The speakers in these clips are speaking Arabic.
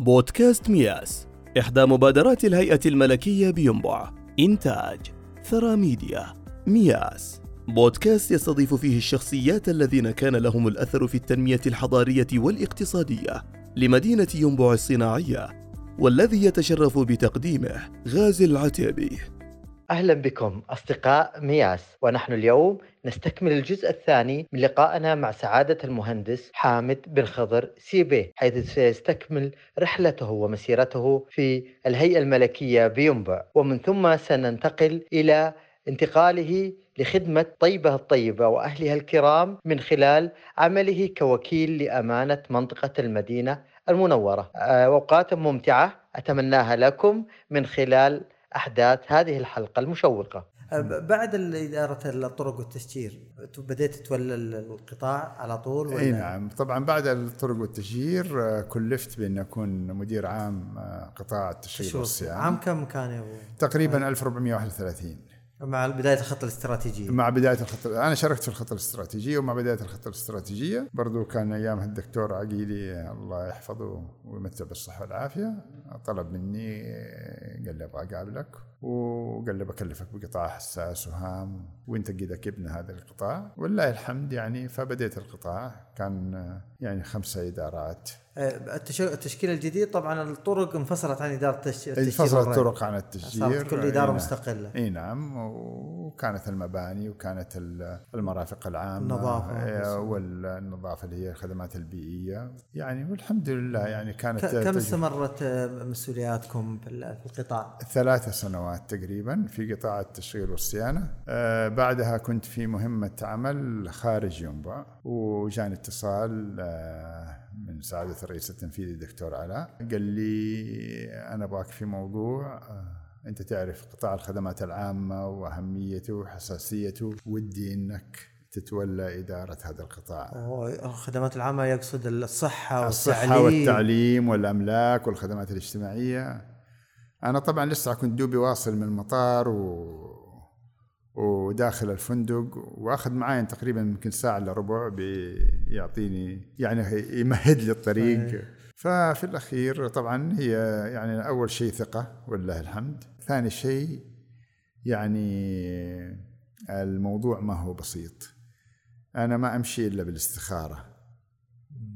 بودكاست مياس إحدى مبادرات الهيئة الملكية بينبع إنتاج ثرى ميديا مياس. بودكاست يستضيف فيه الشخصيات الذين كان لهم الأثر في التنمية الحضارية والاقتصادية لمدينة ينبع الصناعية والذي يتشرف بتقديمه غازي العتيبي. أهلا بكم أصدقاء مياس. ونحن اليوم نستكمل الجزء الثاني من لقائنا مع سعادة المهندس حامد بن خضر سيبي حيث سيستكمل رحلته ومسيرته في الهيئة الملكية بينبع ومن ثم سننتقل إلى انتقاله لخدمة طيبة الطيبة وأهلها الكرام من خلال عمله كوكيل لأمانة منطقة المدينة المنورة. أوقات ممتعة أتمناها لكم من خلال أحداث هذه الحلقة المشوقة. بعد إدارة الطرق والتشجير بديت تولى القطاع على طول ولا؟ إي نعم. طبعا بعد الطرق والتشجير آه، كلفت بأن اكون مدير عام آه، قطاع التشجير والصيانة. عام كم كان تقريبا 1431 مع بداية الخطة الاستراتيجية. مع بداية الخطة أنا شاركت في الخطة الاستراتيجية ومع بداية الخطة الاستراتيجية برضو كان أيامها الدكتور عقيلي الله يحفظه ويمتع بالصحة والعافية طلب مني قال لي أبغى أقابلك وقال لي بكلفك بقطاع حساس وهام. وانت قيدك ابن هذا القطاع ولله الحمد يعني فبديت القطاع. كان يعني خمسة إدارات. آه، التشكيل الجديد طبعا الطرق انفصلت عن إدارة التشجير انفصلت الطرق عن التشجير. صارت كل إدارة مستقلة. إي نعم. وكانت المباني وكانت المرافق العامة. النظافة آه، والنظافة اللي هي الخدمات البيئية. يعني والحمد لله يعني كانت كم استمرت آه، مسؤولياتكم في القطاع؟ ثلاث سنوات تقريبا في قطاع التشغيل والصيانة. بعدها كنت في مهمة عمل خارج ينبع وجاني اتصال من سعادة الرئيس التنفيذي الدكتور علاء. قال لي أنا أبغاك في موضوع آه، أنت تعرف قطاع الخدمات العامة وأهميته وحساسيته ودي أنك تتولى إدارة هذا القطاع. الخدمات العامة يقصد الصحة والتعليم. الصحة والتعليم والأملاك والخدمات الاجتماعية. أنا طبعا لسه كنت دوبي واصل من المطار و وداخل الفندق وأخذ معي تقريبا يمكن ساعة الا ربع بيعطيني يعني يمهد لي الطريق. ففي الأخير طبعا هي يعني أول شيء ثقة ولله الحمد. ثاني شيء يعني الموضوع ما هو بسيط. أنا ما أمشي إلا بالاستخارة.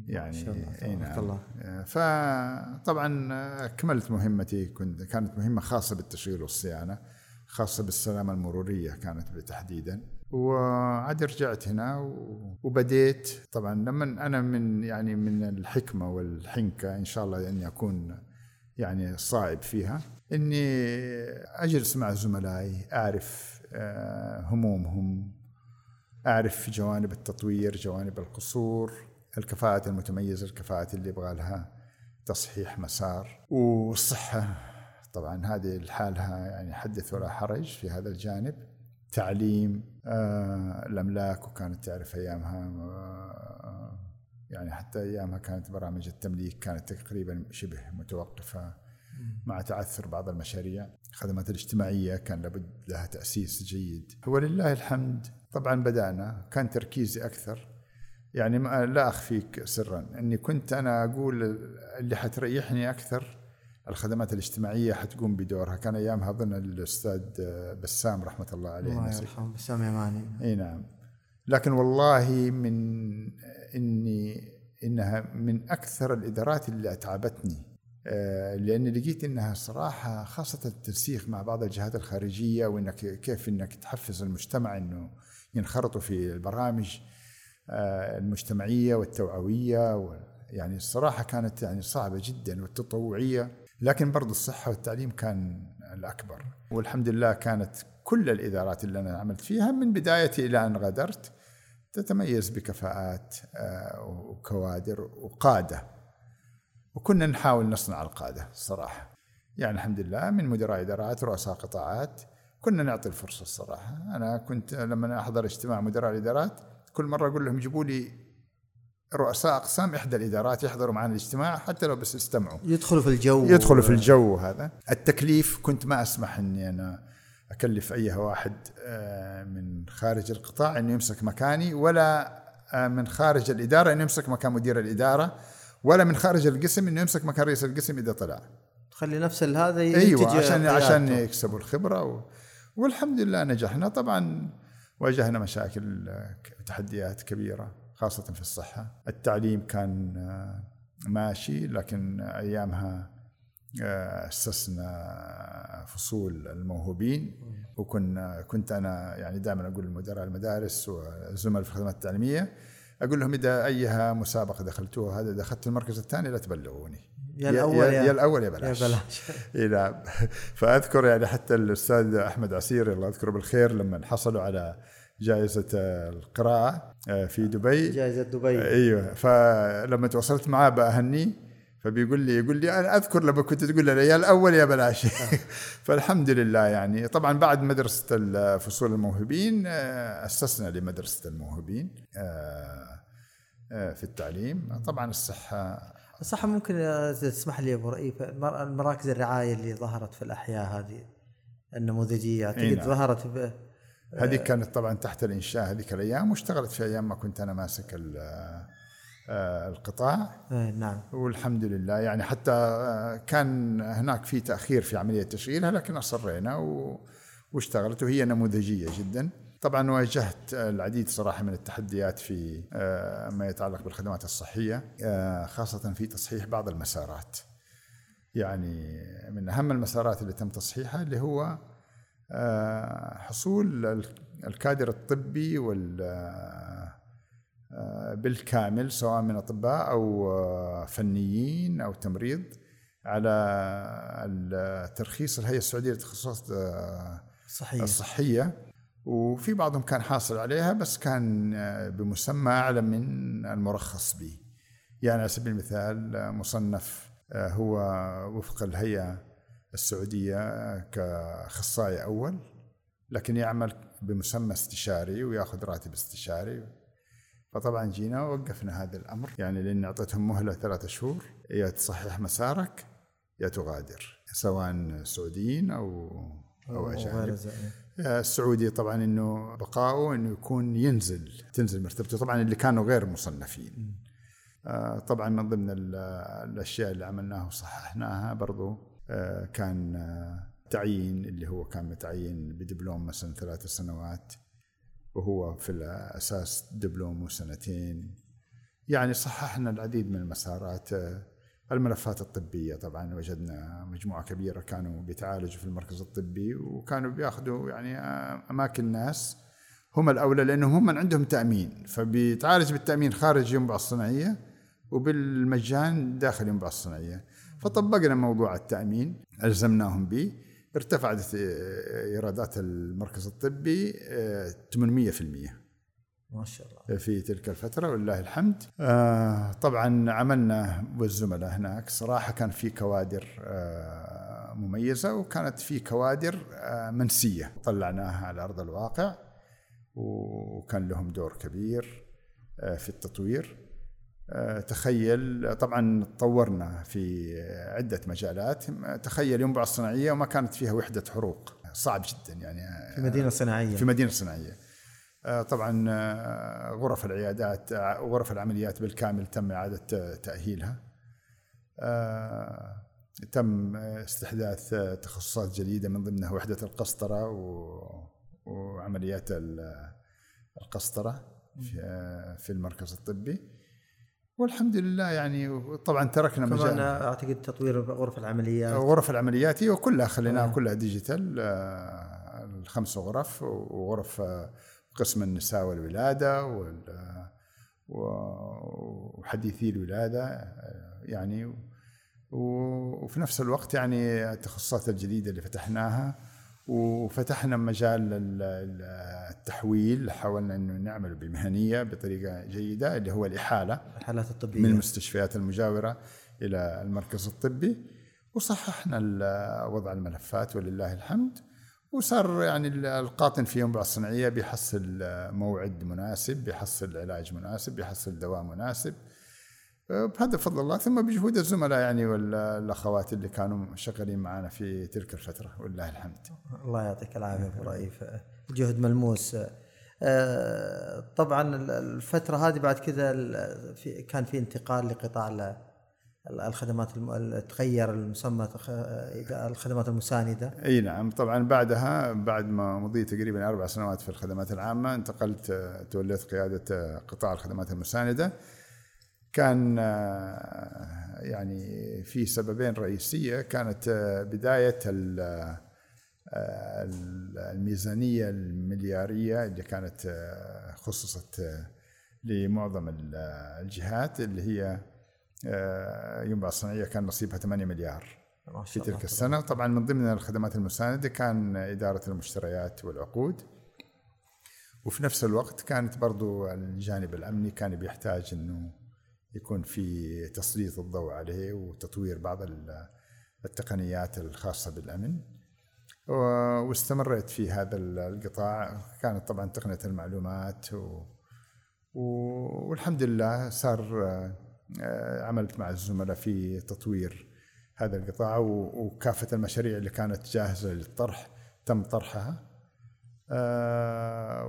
يعني إي نعم. الله. فطبعا اكملت مهمتي كنت كانت مهمة خاصة بالتشغيل والصيانة. خاصة بالسلامة المرورية كانت تحديدا وعاد رجعت هنا وبديت. طبعا لما أنا من يعني من الحكمة والحنكة إن شاء الله أني أكون يعني صائب فيها إني أجلس مع زملائي أعرف آه، همومهم أعرف جوانب التطوير جوانب القصور الكفاءات المتميزة الكفاءات اللي يبغى لها تصحيح مسار والصحة طبعا هذه لحالها يعني حدث ولا حرج في هذا الجانب. تعليم آه الأملاك وكانت تعرف أيامها آه يعني حتى أيامها كانت برامج التمليك كانت تقريبا شبه متوقفة مع تعثر بعض المشاريع. الخدمات الاجتماعية كان لابد لها تأسيس جيد. ولله الحمد طبعا بدأنا كان تركيزي أكثر. يعني لا أخفيك سرا إني كنت أنا أقول اللي حتريحني أكثر الخدمات الاجتماعية حتقوم بدورها. كان أيامها أظن الأستاذ بسام رحمة الله عليه. الله يرحمه. بسام يماني. أي نعم. لكن والله من إني إنها من أكثر الإدارات اللي أتعبتني. آه، لأني لقيت إنها صراحة خاصة التنسيق مع بعض الجهات الخارجية وإنك كيف إنك تحفز المجتمع إنه ينخرطوا في البرامج آه، المجتمعية والتوعوية يعني الصراحة كانت يعني صعبة جدا والتطوعية. لكن برضو الصحة والتعليم كان الأكبر. والحمد لله كانت كل الإدارات اللي أنا عملت فيها من بدايتي إلى أن غادرت تتميز بكفاءات آه، وكوادر وقادة. وكنا نحاول نصنع القادة الصراحة. يعني الحمد لله من مدراء إدارات رؤساء قطاعات كنا نعطي الفرصة الصراحة. أنا كنت لما أحضر اجتماع مدراء الإدارات كل مرة أقول لهم جيبوا لي رؤساء أقسام إحدى الإدارات يحضروا معنا الاجتماع حتى لو بس يستمعوا يدخلوا في الجو. يدخلوا في الجو هذا. التكليف كنت ما أسمح إني أنا أكلف أي واحد آه، من خارج القطاع إنه يمسك مكاني ولا آه، من خارج الإدارة إنه يمسك مكان مدير الإدارة ولا من خارج القسم إنه يمسك مكان رئيس القسم إذا طلع. تخلي نفس هذا أيوه عشان عشان يكسبوا الخبرة و... والحمد لله نجحنا. طبعا واجهنا مشاكل وتحديات كبيرة. خاصة في الصحة. التعليم كان آه، ماشي لكن أيامها آه، أسسنا فصول الموهوبين. وكنا كنت أنا يعني دائما أقول لمدراء المدارس والزملاء في الخدمات التعليمية أقول لهم إذا أيها مسابقة دخلتوها هذا دخلت المركز الثاني لا تبلغوني. يا الأول يا, يا الأول يا بلاش. يا بلاش. نعم فأذكر يعني حتى الأستاذ أحمد عسير الله يذكره بالخير لما حصلوا على جائزة القراءة آه، في دبي. جائزة دبي. أيوه. فلما تواصلت معاه باهنيه فبيقول لي يقول لي أنا أذكر لما كنت تقول لي يا الأول يا بلاش. فالحمد لله يعني. طبعا بعد مدرسة الفصول الموهوبين آه، أسسنا لمدرسة الموهوبين آه، في التعليم. طبعا الصحة. الصحة ممكن تسمح لي أبو رئيف المراكز الرعاية اللي ظهرت في الأحياء هذه النموذجية أعتقد نعم. ظهرت. هذه كانت طبعا تحت الإنشاء هذيك الأيام واشتغلت في أيام ما كنت أنا ماسك آه، القطاع. إيه، نعم. والحمد لله. يعني حتى آه، كان هناك في تأخير في عملية تشغيلها لكن أصرينا واشتغلت وهي نموذجية جدا. طبعا واجهت العديد صراحة من التحديات في آه، ما يتعلق بالخدمات الصحية خاصة في تصحيح بعض المسارات. يعني من أهم المسارات اللي تم تصحيحها اللي هو حصول الكادر الطبي وال آه، بالكامل سواء من أطباء أو آه، فنيين أو تمريض على الترخيص الهيئة السعودية للتخصصات الصحيه الصحية. وفي بعضهم كان حاصل عليها بس كان آه، بمسمى أعلى من المرخص به. يعني على سبيل المثال مصنف هو وفق الهيئة السعودية كأخصائي أول لكن يعمل بمسمى استشاري ويأخذ راتب استشاري. فطبعا جينا ووقفنا هذا الأمر. يعني لأن أعطيتهم مهلة ثلاثة شهور. يا تصحح مسارك يا تغادر سواء سعوديين أو أو أجانب. السعودي طبعا إنه بقاؤه إنه يكون ينزل تنزل مرتبته. طبعا اللي كانوا غير مصنفين. آه، طبعا من ضمن الأشياء اللي عملناها وصححناها برضو آه، كان آه، تعيين اللي هو كان متعين بدبلوم مثلا ثلاث سنوات وهو في الأساس دبلوم وسنتين. يعني صححنا العديد من المسارات الملفات الطبية طبعا. وجدنا مجموعة كبيرة كانوا بيتعالجوا في المركز الطبي وكانوا بياخذوا يعني أماكن ناس هم الأولى لأنهم هم من عندهم تأمين. فبيتعالج بالتأمين خارج ينبع الصناعية وبالمجان داخل ينبع الصناعية. فطبقنا موضوع التأمين ألزمناهم به. ارتفعت إيرادات المركز الطبي 800% آه، ما شاء الله. في تلك الفترة ولله الحمد. آه، طبعا عملنا والزملاء هناك صراحة كان في كوادر آه، مميزة وكانت في كوادر منسية. طلعناها على أرض الواقع وكان لهم دور كبير في التطوير. آه، تخيل طبعا تطورنا في عدة مجالات. تخيل ينبع الصناعية وما كانت فيها وحدة حروق. صعب جدا يعني في مدينة صناعية. في مدينة صناعية. آه، طبعا آه، غرف العيادات غرف العمليات بالكامل تم إعادة تأهيلها. تم استحداث تخصصات جديدة من ضمنها وحدة القسطرة وعمليات القسطرة في المركز الطبي. والحمد لله يعني طبعا تركنا مجال كمان أعتقد تطوير غرف العمليات غرف العمليات هي كلها خليناها آه. كلها ديجيتال آه، الخمس غرف وغرف آه، قسم النساء والولادة وحديثي الولادة آه، يعني وفي نفس الوقت يعني التخصصات الجديدة اللي فتحناها وفتحنا مجال التحويل حاولنا إنه نعمل بمهنية بطريقة جيدة اللي هو الإحالة الحالات الطبية. من المستشفيات المجاورة إلى المركز الطبي. وصححنا وضع الملفات ولله الحمد. وصار يعني القاطن في ينبع الصناعيه بيحصل موعد مناسب بيحصل علاج مناسب بيحصل دواء مناسب. بهذا فضل الله ثم بجهود الزملاء يعني والأخوات اللي كانوا شغالين معنا في تلك الفترة ولله الحمد. الله يعطيك العافية أبو رئيف جهد ملموس. آه، طبعا الفترة هذه بعد كذا كان في انتقال لقطاع الخدمات. تغير المسمى الخدمات المساندة أي نعم طبعا بعدها بعد ما مضيت تقريبا أربع سنوات في الخدمات العامة انتقلت توليت قيادة قطاع الخدمات المساندة كان يعني في سببين رئيسية. كانت بداية الميزانية المليارية اللي كانت خصصت لمعظم الجهات اللي هي آه، ينبع الصناعية كان نصيبها 8 مليار في تلك السنة. طبعا من ضمن الخدمات المساندة كان إدارة المشتريات والعقود. وفي نفس الوقت كانت برضو الجانب الأمني كان بيحتاج أنه يكون في تسليط الضوء عليه وتطوير بعض التقنيات الخاصة بالأمن. واستمريت في هذا القطاع. كانت طبعا تقنية المعلومات و والحمد لله صار آه، عملت مع الزملاء في تطوير هذا القطاع وكافة المشاريع اللي كانت جاهزة للطرح تم طرحها. آه،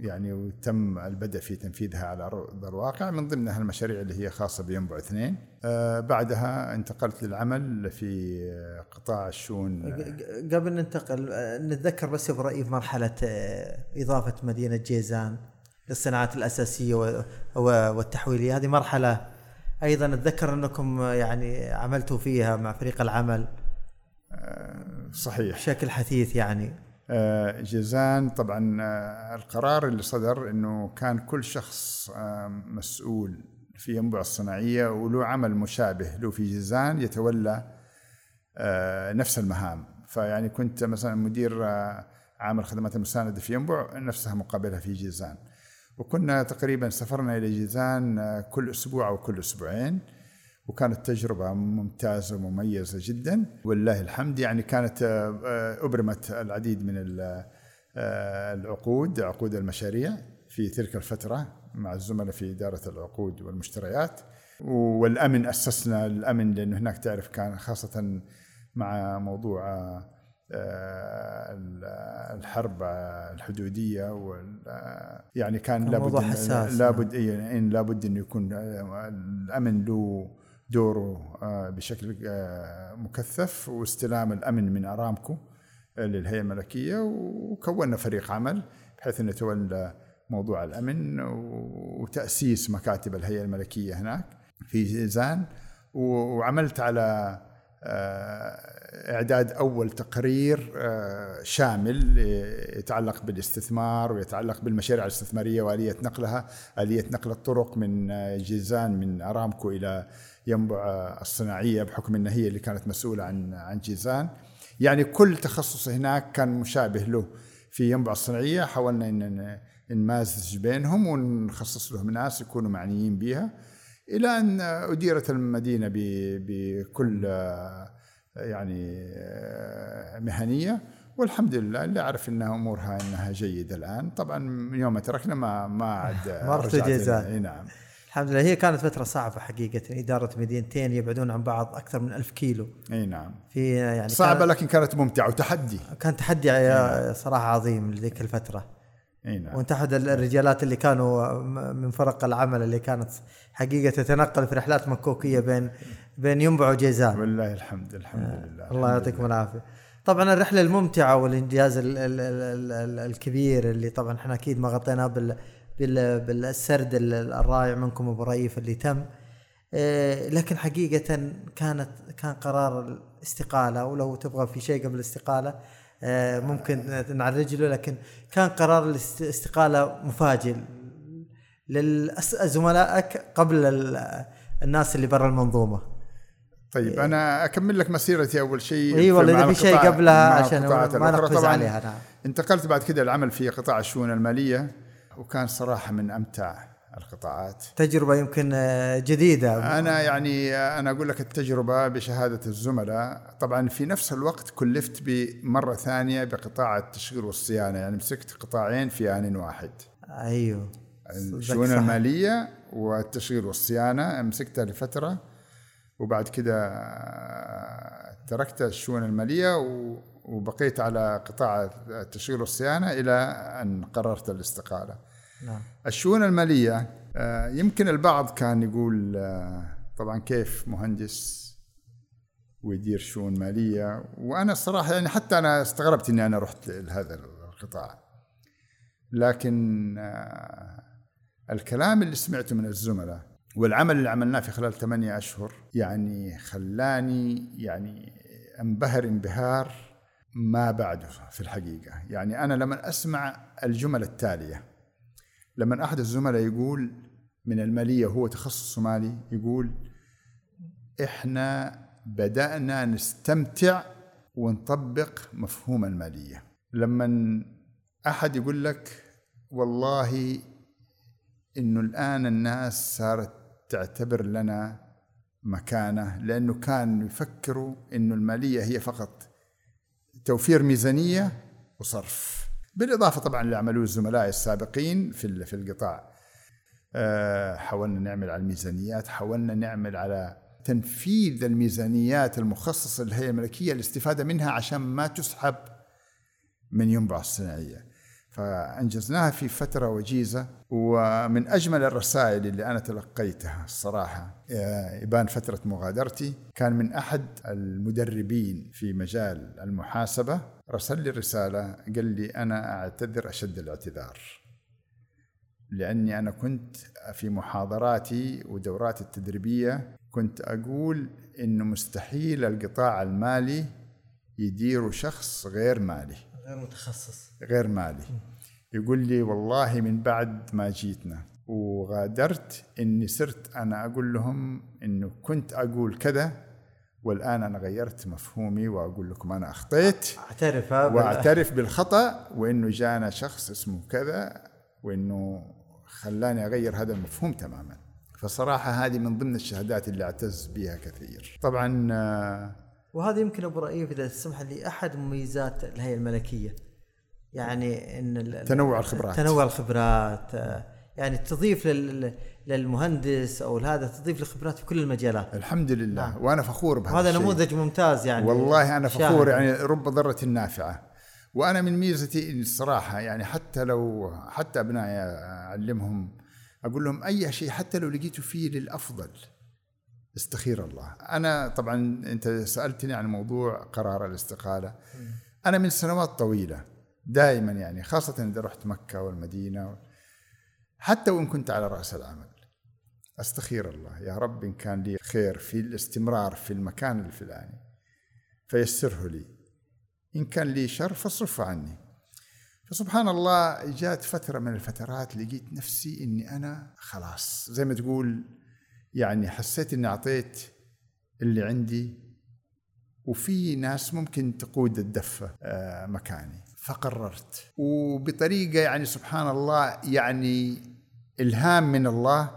يعني وتم البدء في تنفيذها على ارض الواقع من ضمنها المشاريع اللي هي خاصة بينبع اثنين آه، بعدها انتقلت للعمل في قطاع الشؤون. قبل ننتقل نتذكر بس أبو رأي مرحلة إضافة مدينة جيزان للصناعات الأساسية والتحويلية. هذه مرحلة أيضا اتذكر أنكم يعني عملتوا فيها مع فريق العمل. آه، صحيح. بشكل حثيث يعني. آه، جيزان. طبعا آه، القرار اللي صدر إنه كان كل شخص مسؤول في ينبع الصناعية وله عمل مشابه له في جيزان يتولى نفس المهام. فيعني كنت مثلا مدير عامل خدمات المسانده في ينبع نفسها مقابلها في جيزان. وكنا تقريبا سافرنا إلى جيزان آه، كل أسبوع أو كل أسبوعين. وكانت تجربة ممتازة ومميزة جدا. ولله الحمد يعني كانت آه، آه، أبرمت العديد من العقود عقود المشاريع في تلك الفترة مع الزملاء في إدارة العقود والمشتريات. والأمن أسسنا الأمن لأنه هناك تعرف كان خاصة مع موضوع آه، الحرب الحدودية وال يعني كان لابد حساس. لابد إيه لابد انه يكون الأمن له دوره آه، بشكل آه، مكثف واستلام الأمن من أرامكو للهيئة الملكية وكونا فريق عمل بحيث إنه يتولى موضوع الأمن وتأسيس مكاتب الهيئة الملكية هناك في جيزان وعملت على إعداد أول تقرير آه، شامل يتعلق بالاستثمار ويتعلق بالمشاريع الاستثمارية وآلية نقلها، آلية نقل الطرق من آه، جيزان من أرامكو إلى ينبع آه، الصناعية بحكم إن هي اللي كانت مسؤولة عن عن جيزان. يعني كل تخصص هناك كان مشابه له في ينبع الصناعية. حاولنا إن نمازج بينهم ونخصص لهم ناس يكونوا معنيين بها إلى أن أديرت المدينة بكل يعني آه، مهنية. والحمد لله اللي أعرف انها أمورها إنها جيدة الآن. طبعا من يوم ما تركنا ما ما عاد مرت جيزان. نعم. الحمد لله. هي كانت فترة صعبة حقيقة. إدارة مدينتين يبعدون عن بعض أكثر من ألف كيلو. أي نعم. في يعني صعبة كانت لكن كانت ممتعة وتحدي. كان تحدي نعم. صراحة عظيم لذيك الفترة. إي نعم. وانت احد الرجالات اللي كانوا من فرق العمل اللي كانت حقيقة تتنقل في رحلات مكوكية بين بين ينبع وجيزان. والله الحمد الحمد آه، لله الله يعطيكم العافية. طبعا الرحلة الممتعة والإنجاز ال ال ال ال الكبير اللي طبعا إحنا أكيد ما غطيناه بال بالسرد الرائع منكم أبو رئيف اللي تم. آه، لكن حقيقة كانت كان قرار الاستقالة ولو تبغى في شيء قبل الاستقالة آه، ممكن نعرج له لكن كان قرار الاستقالة مفاجئ لزملائك قبل الناس اللي برا المنظومة. طيب أنا أكمل لك مسيرتي أول شيء أيوه إذا في شيء قبلها عشان ما نقفز عليها نعم. انتقلت بعد كده العمل في قطاع الشؤون المالية. وكان صراحة من أمتع القطاعات. تجربة يمكن آه، جديدة. أنا يعني آه، أنا أقول لك التجربة بشهادة الزملاء. طبعا في نفس الوقت كلفت بمرة ثانية بقطاع التشغيل والصيانة. يعني مسكت قطاعين في آن واحد. أيوه. الشؤون المالية والتشغيل والصيانة مسكتها لفترة وبعد كده آه، تركت الشؤون المالية وبقيت على قطاع التشغيل والصيانة إلى أن قررت الاستقالة. نعم. الشؤون المالية آه، يمكن البعض كان يقول آه، طبعا كيف مهندس ويدير شؤون مالية؟ وأنا الصراحه يعني حتى أنا استغربت إني أنا رحت لهذا القطاع. لكن آه، الكلام اللي سمعته من الزملاء والعمل اللي عملناه في خلال ثمانية أشهر يعني خلاني يعني أنبهر انبهار ما بعده في الحقيقة. يعني أنا لما أسمع الجمل التالية لما أحد الزملاء يقول من المالية هو تخصص مالي يقول إحنا بدأنا نستمتع ونطبق مفهوم المالية. لما أحد يقول لك والله إنه الآن الناس صارت تعتبر لنا مكانة لأنه كانوا يفكروا إنه المالية هي فقط توفير ميزانية وصرف. بالإضافة طبعا اللي عملوه الزملاء السابقين في في القطاع. آه، حاولنا نعمل على الميزانيات حاولنا نعمل على تنفيذ الميزانيات المخصصة للهيئة الملكية الاستفادة منها عشان ما تسحب من ينبع الصناعية فأنجزناها في فترة وجيزة ومن أجمل الرسائل اللي أنا تلقيتها الصراحة يبان فترة مغادرتي. كان من أحد المدربين في مجال المحاسبة رسل لي رسالة قال لي أنا أعتذر أشد الاعتذار لأني أنا كنت في محاضراتي ودوراتي التدريبية كنت أقول إنه مستحيل القطاع المالي يدير شخص غير مالي. غير متخصص. غير مالي. يقول لي والله من بعد ما جيتنا وغادرت إني صرت أنا أقول لهم إنه كنت أقول كذا والآن أنا غيرت مفهومي وأقول لكم أنا أخطيت. أعترف وأعترف بالخطأ وإنه جانا شخص اسمه كذا وإنه خلاني أغير هذا المفهوم تماما. فصراحة هذه من ضمن الشهادات اللي اعتز بها كثير. طبعا آه، وهذا يمكن أبو رئيف إذا تسمح لي أحد مميزات الهيئة الملكية. يعني إن تنوع الخبرات. تنوع الخبرات يعني تضيف للمهندس أو هذا تضيف الخبرات في كل المجالات. الحمد لله. نعم. وأنا فخور بهذا هذا نموذج ممتاز يعني والله أنا فخور يعني رب ضره نافعة. وأنا من ميزتي الصراحة يعني حتى لو حتى أبنائي أعلمهم أقول لهم أي شيء حتى لو لقيتوا فيه للأفضل. استخير الله. أنا طبعا أنت سألتني عن موضوع قرار الاستقالة. أنا من سنوات طويلة دائما يعني خاصة إذا رحت مكة والمدينة حتى وإن كنت على رأس العمل. أستخير الله. يا رب إن كان لي خير في الاستمرار في المكان الفلاني فيسره لي. إن كان لي شر فاصرفه عني. فسبحان الله جات فترة من الفترات لقيت نفسي إني أنا خلاص زي ما تقول يعني حسيت إني أعطيت اللي عندي وفي ناس ممكن تقود الدفة آه، مكاني. فقررت. وبطريقة يعني سبحان الله يعني إلهام من الله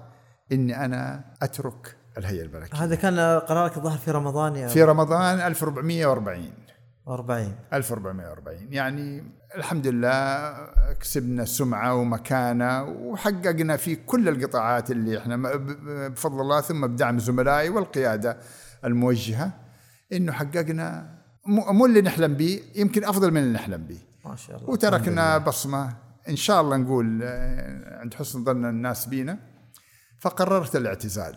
إني أنا أترك الهيئة الملكيه هذا كان قرارك الظاهر في رمضان يا في رمضان 1440 40 1440 يعني الحمد لله كسبنا سمعة ومكانة وحققنا في كل القطاعات اللي إحنا بفضل الله ثم بدعم زملائي والقيادة الموجهة إنه حققنا مو اللي نحلم به يمكن أفضل من اللي نحلم به. ما شاء الله. وتركنا بصمة. إن شاء الله نقول آه، عند حسن ظن الناس بينا فقررت الاعتزال.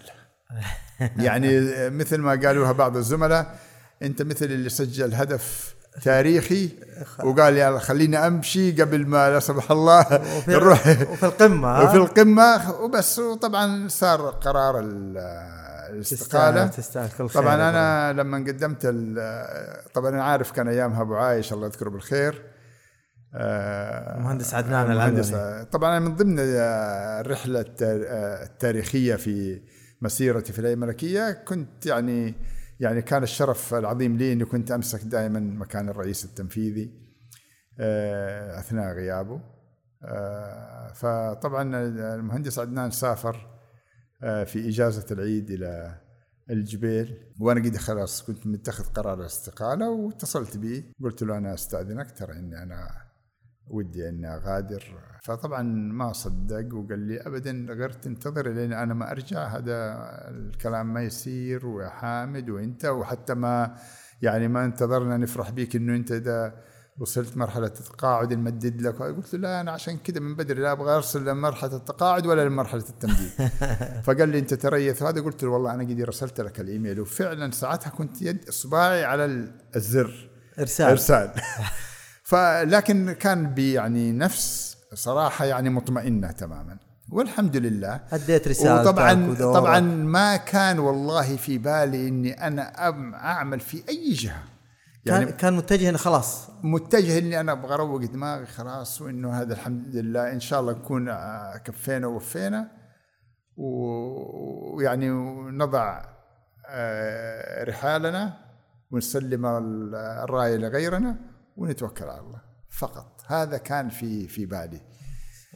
يعني مثل ما قالوها بعض الزملاء أنت مثل اللي سجل هدف تاريخي وقال يلا خليني أمشي قبل ما لا سمح الله نروح وفي القمة وفي القمة وبس. وطبعا صار قرار الاستقالة. تستاهل كل خير طبعا أنا لما قدمت طبعا أنا عارف كان أيامها أبو عايش الله يذكره بالخير. المهندس عدنان المهندس طبعا من ضمن الرحلة التاريخية في مسيرتي في الهيئه الملكيه كنت يعني يعني كان الشرف العظيم لي إني كنت أمسك دائما مكان الرئيس التنفيذي آه، أثناء غيابه. آه، فطبعا المهندس عدنان سافر آه، في إجازة العيد إلى الجبيل. وأنا قد خلاص كنت متخذ قرار الاستقالة واتصلت به قلت له أنا أستأذنك ترى إني أنا ودي إني أغادر. فطبعا ما صدق وقال لي ابدا غير تنتظر لين أنا ما أرجع. هذا الكلام ما يصير ويا حامد وإنت وحتى ما يعني ما انتظرنا نفرح بيك إنه إنت ده وصلت مرحلة التقاعد نمدد لك. قلت له لا أنا عشان كذا من بدري لا أبغى أرسل لمرحلة التقاعد ولا لمرحلة التمديد. فقال لي أنت تريث. هذا قلت له والله أنا قد رسلت لك الإيميل. وفعلا ساعتها كنت يد إصبعي على الزر. إرسال. إرسال. فلكن كان يعني نفس صراحة يعني مطمئنة تماما. والحمد لله. أديت رسالة وطبعا طبعا ما كان والله في بالي إني أنا أعمل في أي جهة. يعني كان كان متجه إنه خلاص. متجه إني أنا أبغى أروق دماغي خلاص وإنه هذا الحمد لله إن شاء الله نكون كفينا ووفينا. ويعني نضع آه، رحالنا ونسلم الراية لغيرنا. ونتوكل على الله. فقط. هذا كان في في بالي.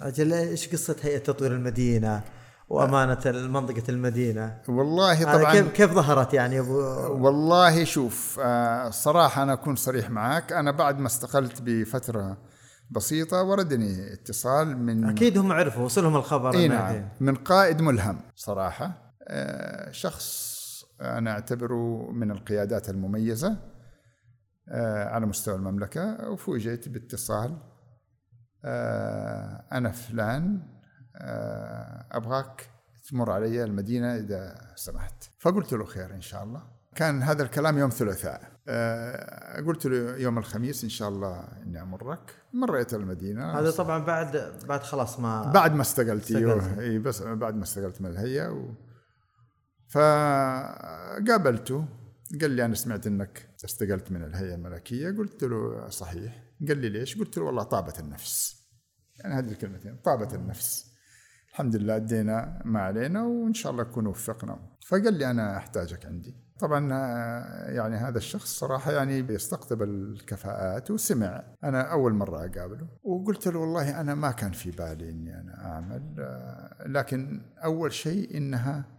أجل إيش قصة هيئة تطوير المدينة وأمانة منطقه المدينة؟ والله طبعا كيف كيف ظهرت يعني أبو؟ والله شوف آه، صراحة أنا أكون صريح معك أنا بعد ما استقلت بفترة بسيطة وردني اتصال من أكيد هم عرفوا وصلهم الخبر. إيه نعم. من قائد ملهم. صراحة آه، شخص أنا أعتبره من القيادات المميزة. آه، على مستوى المملكة وفوجئت باتصال أنا فلان آه، أبغاك تمر علي المدينة إذا سمحت. فقلت له خير إن شاء الله. كان هذا الكلام يوم ثلاثاء. آه، قلت له يوم الخميس إن شاء الله إني أمرك. مريت المدينة. هذا طبعا بعد بعد خلاص ما بعد ما استقلت. إي بس بعد ما استقلت من الهيئة و... فقابلته. قال لي أنا سمعت إنك استقلت من الهيئة الملكية قلت له صحيح. قال لي ليش؟ قلت له والله طابت النفس. يعني هذه الكلمتين طابت النفس. الحمد لله أدينا ما علينا وإن شاء الله نكون وفقنا. فقال لي أنا أحتاجك عندي. طبعا آه، يعني هذا الشخص صراحة يعني بيستقطب الكفاءات وسمع. أنا أول مرة أقابله وقلت له والله أنا ما كان في بالي إني أنا أعمل آه، لكن أول شيء إنها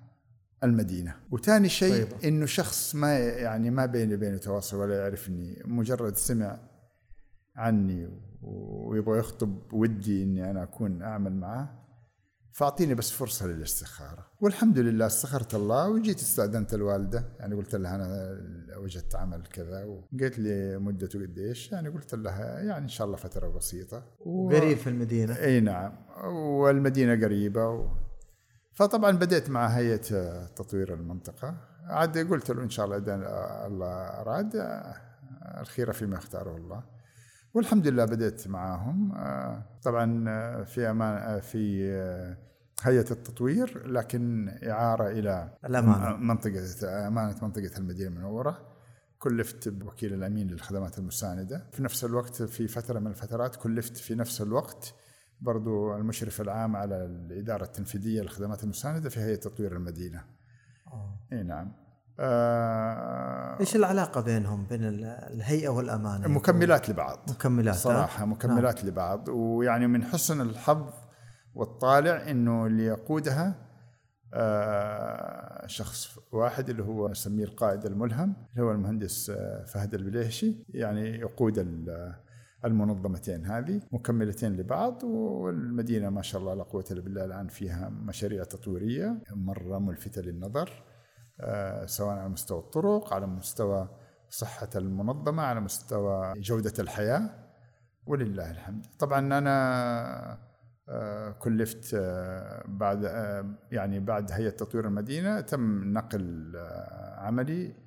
المدينة. وثاني شيء طيب. إنه شخص ما يعني ما بيني وبينه تواصل ولا يعرفني مجرد سمع عني ويبغى يخطب ودي إني أنا أكون أعمل معه فأعطيني بس فرصة للاستخارة. والحمد لله استخرت الله وجيت استأذنت الوالدة يعني قلت لها أنا وجدت عمل كذا وقالت لي مدته قديش يعني قلت لها يعني إن شاء الله فترة بسيطة و... قريب في المدينة. إي نعم والمدينة قريبة و... فطبعا بديت مع هيئة تطوير المنطقة. عاد قلت له إن شاء الله إذا الله أراد الخيره فيما يختاره الله. والحمد لله بدأت معاهم. طبعا في أمان في هيئة التطوير لكن إعارة إلى الأمانة. منطقة أمانة منطقة المدينة المنورة. كلفت بوكيل الأمين للخدمات المساندة. في نفس الوقت في فترة من الفترات كلفت في نفس الوقت برضو المشرف العام على الإدارة التنفيذية للخدمات المساندة في هيئة تطوير المدينة. إي نعم. آه إيش العلاقة بينهم بين الهيئة والأمانة؟ مكملات لبعض. مكملات صراحة مكملات نعم. لبعض. ويعني من حسن الحظ والطالع إنه اللي يقودها آه شخص واحد اللي هو نسميه القائد الملهم اللي هو المهندس آه، فهد البليشي يعني يقود المنظمتين هذه مكملتين لبعض والمدينة ما شاء الله لا قوة إلا بالله الآن فيها مشاريع تطويرية مرة ملفتة للنظر آه، سواء على مستوى الطرق على مستوى صحة المنظمة على مستوى جودة الحياة ولله الحمد. طبعا أنا آه، كلفت آه، بعد يعني بعد هيئة تطوير المدينة تم نقل عملي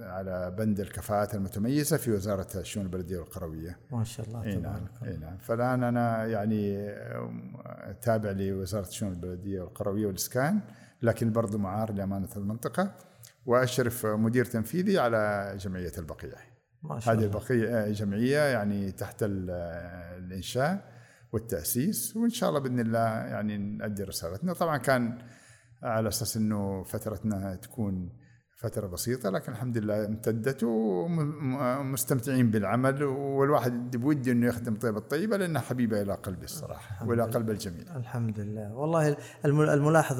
على بند الكفاءات المتميزة في وزارة الشؤون البلدية والقرويه. ما شاء الله إي نعم إي نعم فالآن أنا يعني تابع لوزارة الشؤون البلدية والقرويه والإسكان لكن برضو معار لأمانة المنطقة وأشرف مدير تنفيذي على جمعية البقيع. ما شاء الله. هذه البقيع جمعية يعني تحت الإنشاء والتأسيس وإن شاء الله بإذن الله يعني نؤدي رسالتنا طبعا كان على أساس إنه فترتنا تكون فترة بسيطة لكن الحمد لله امتدت ومستمتعين بالعمل والواحد بودي إنه يخدم طيبة الطيبة لأنها حبيبة إلى قلبي الصراحة وإلى قلب الجميع الحمد لله والله الملاحظ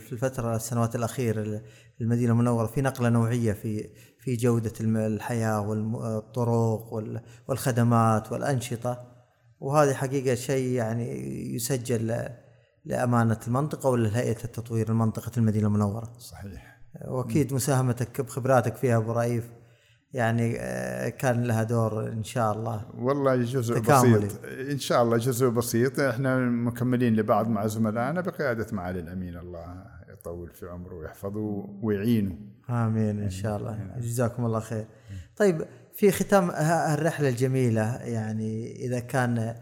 في الفترة السنوات الأخيرة المدينة المنورة في نقلة نوعية في في جودة الحياة والطرق والخدمات والأنشطة وهذه حقيقة شيء يعني يسجل لأمانة المنطقة ولا لهيئه التطوير المنطقة المدينة المنورة. صحيح. وأكيد مساهمتك بخبراتك فيها أبو رئيف. يعني آه، كان لها دور إن شاء الله. والله جزء تكاملي. بسيط إن شاء الله جزء بسيط. إحنا مكملين لبعض مع زملائنا بقيادة معالي الأمين. الله يطول في عمره ويحفظه ويعينه. آمين إن شاء الله. جزاكم الله خير. طيب في ختام الرحله الجميلة يعني إذا كان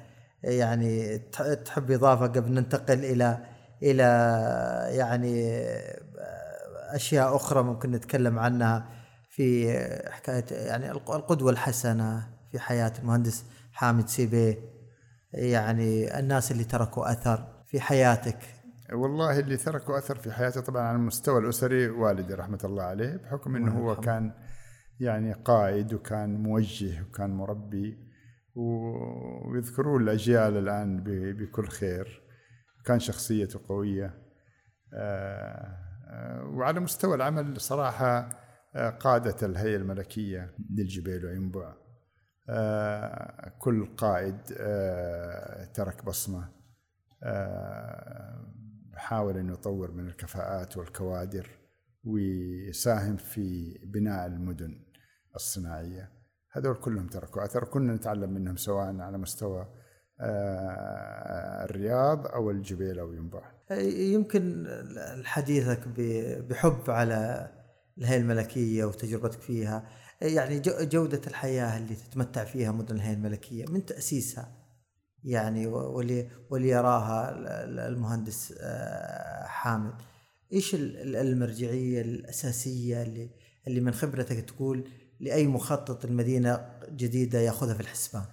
يعني تحب إضافة قبل ننتقل إلى إلى يعني أشياء أخرى ممكن نتكلم عنها في حكاية يعني القدوة الحسنة في حياة المهندس حامد سيبي يعني الناس اللي تركوا أثر في حياتك. والله اللي تركوا أثر في حياتي طبعا على المستوى الأسري والدي رحمة الله عليه بحكم إنه هو كان يعني قائد وكان موجه وكان مربي ويذكرون الأجيال الآن بكل خير. كان شخصيته قوية آه، وعلى مستوى العمل صراحة آه، قادة الهيئة الملكية للجبيل وينبع كل قائد ترك بصمة. حاول أن يطور من الكفاءات والكوادر ويساهم في بناء المدن الصناعية. هذول كلهم تركوا. أثر كنا نتعلم منهم سواء على مستوى الرياض أو الجبيل أو ينبع يمكن حديثك بحب على الهيئة الملكية وتجربتك فيها. يعني جودة الحياة اللي تتمتع فيها مدن الهيئة الملكية من تأسيسها. يعني واللي واللي يراها المهندس آه، حامد. إيش المرجعية الأساسية اللي اللي من خبرتك تقول لأي مخطط المدينة جديدة ياخذها في الحسبان؟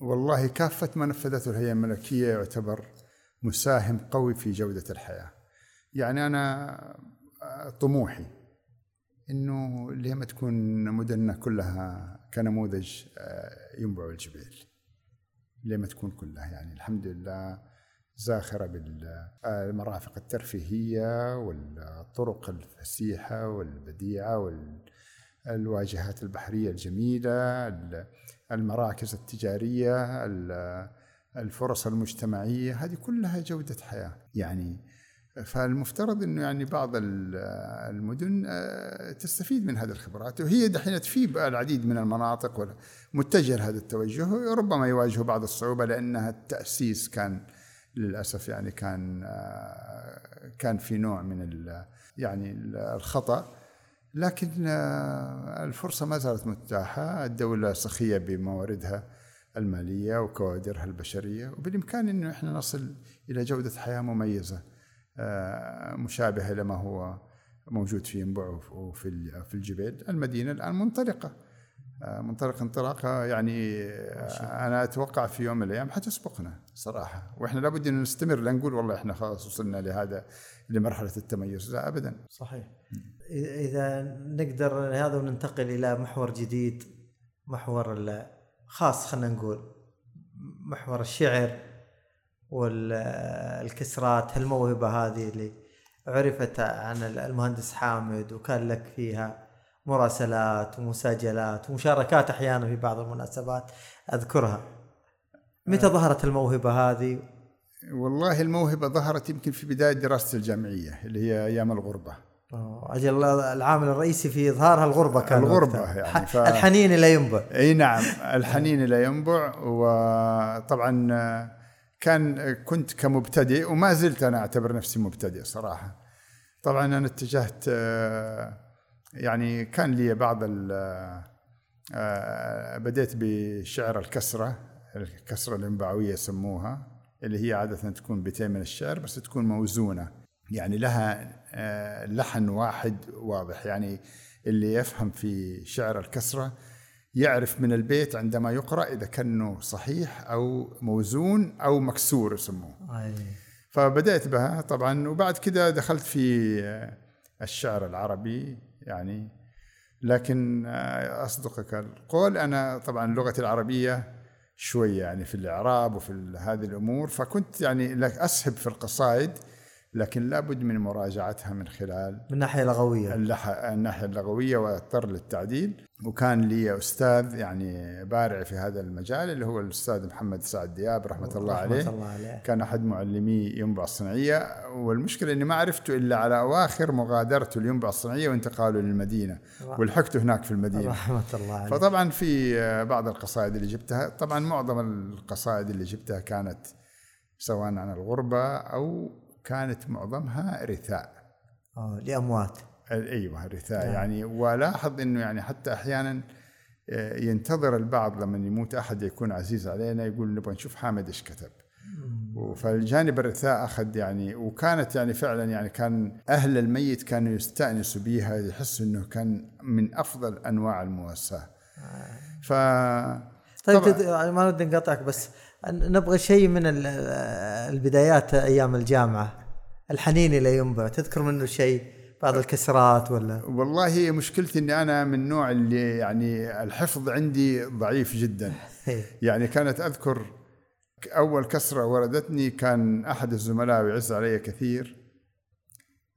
والله كافة ما نفذته الهيئة الملكية يعتبر. مساهم قوي في جودة الحياة. يعني آه، طموحي إنه لما تكون مدننا كلها كنموذج آه، ينبع الجبال. لما تكون كلها يعني الحمد لله زاخرة بالمرافق الترفيهية والطرق الفسيحة والبديعة والواجهات البحرية الجميلة المراكز التجارية الفرص المجتمعية هذه كلها جودة حياة. يعني فالمفترض إنه يعني بعض المدن آه، تستفيد من هذه الخبرات. وهي دحين تفي العديد من المناطق متجهه لهذا التوجه ربما يواجهوا بعض الصعوبة لأنها التأسيس كان للأسف يعني كان آه، كان في نوع من يعني الخطأ. لكن آه، الفرصة ما زالت متاحة. الدولة سخية بمواردها. المالية وكوادرها البشرية وبالإمكان إنه إحنا نصل إلى جودة حياة مميزة آه، مشابهة لما هو موجود في ينبع وفي في الجبال. المدينة الآن منطلقة آه، منطلق انطلاقة يعني آه، أنا أتوقع في يوم من الأيام حتسبقنا صراحة. وإحنا لابد أن نستمر لا نقول والله إحنا خلاص وصلنا لهذا لمرحلة التميز لا أبدا. صحيح. إذا نقدر هذا وننتقل إلى محور جديد محور خاص خلينا نقول محور الشعر والكسرات هالموهبة هذه اللي عرفت عن المهندس حامد وكان لك فيها مراسلات ومساجلات ومشاركات أحيانا في بعض المناسبات أذكرها متى آه. ظهرت الموهبة هذه؟ والله الموهبة ظهرت يمكن في بداية دراستي الجامعية اللي هي أيام الغربة أجل العامل الرئيسي في إظهارها الغربة كان الغربة وقتها. يعني ف... الحنين إلى ينبع. إي نعم الحنين إلى ينبع. وطبعا كان كنت كمبتدئ وما زلت أنا أعتبر نفسي مبتدئ صراحة. طبعا أنا اتجهت يعني كان لي بعض آه، بديت بشعر الكسرة الكسرة الانبعويه يسموها اللي هي عادة تكون بيتين من الشعر بس تكون موزونة. يعني لها آه، لحن واحد واضح. يعني اللي يفهم في شعر الكسرة يعرف من البيت عندما يقرأ إذا كأنه صحيح أو موزون أو مكسور يسموه. فبدأت بها طبعا وبعد كده دخلت في الشعر العربي يعني. لكن أصدقك القول أنا طبعا لغتي العربية شوية يعني في الإعراب وفي هذه الأمور فكنت يعني أسهب في القصائد لكن لابد من مراجعتها من خلال من ناحيه لغويه الناحية اللغوية وأضطر للتعديل. وكان لي أستاذ يعني بارع في هذا المجال اللي هو الأستاذ محمد سعد دياب رحمة, رحمة الله عليه. الله عليه. كان أحد معلمي ينبع الصناعية. والمشكلة إني ما عرفته إلا على أواخر مغادرته لينبع الصناعية وانتقاله للمدينة ولحقته هناك في المدينة. رحمة الله عليه. فطبعا في بعض القصائد اللي جبتها طبعا معظم القصائد اللي جبتها كانت سواء عن الغربة أو كانت معظمها رثاء. آه لأموات. أيوه رثاء. آه. يعني ولاحظ إنه يعني حتى أحيانا آه، ينتظر البعض لما يموت أحد يكون عزيز علينا يقول نبغى نشوف حامد إيش كتب. فالجانب الرثاء أخذ يعني وكانت يعني فعلا يعني كان أهل الميت كانوا يستانسوا بها يحسوا إنه كان من أفضل أنواع المواساة. ف طيب ما ودي نقطعك بس نبغى شيء من البدايات أيام الجامعة. الحنين إلى ينبع تذكر منه شيء؟ بعض الكسرات ولا؟ والله مشكلتي إني أنا من النوع اللي يعني الحفظ عندي ضعيف جدا. إيه. يعني كانت أذكر أول كسرة وردتني كان أحد الزملاء يعز علي كثير.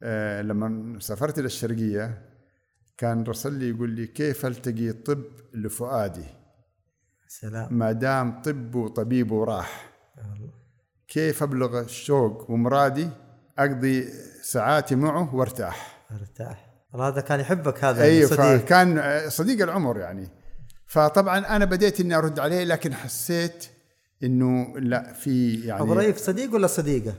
آه لما سافرت إلى الشرقية كان رسل لي يقول لي كيف ألتقي طب لفؤادي؟ سلام. ما دام طب وطبيب وراح كيف أبلغ الشوق ومرادي؟ أقضي ساعاتي معه وأرتاح. أرتاح. هذا كان يحبك هذا أيوه صديق. كان صديق العمر يعني. فطبعا أنا بديت إني أرد عليه لكن حسيت إنه لا في يعني أبو ريف صديق ولا صديقة؟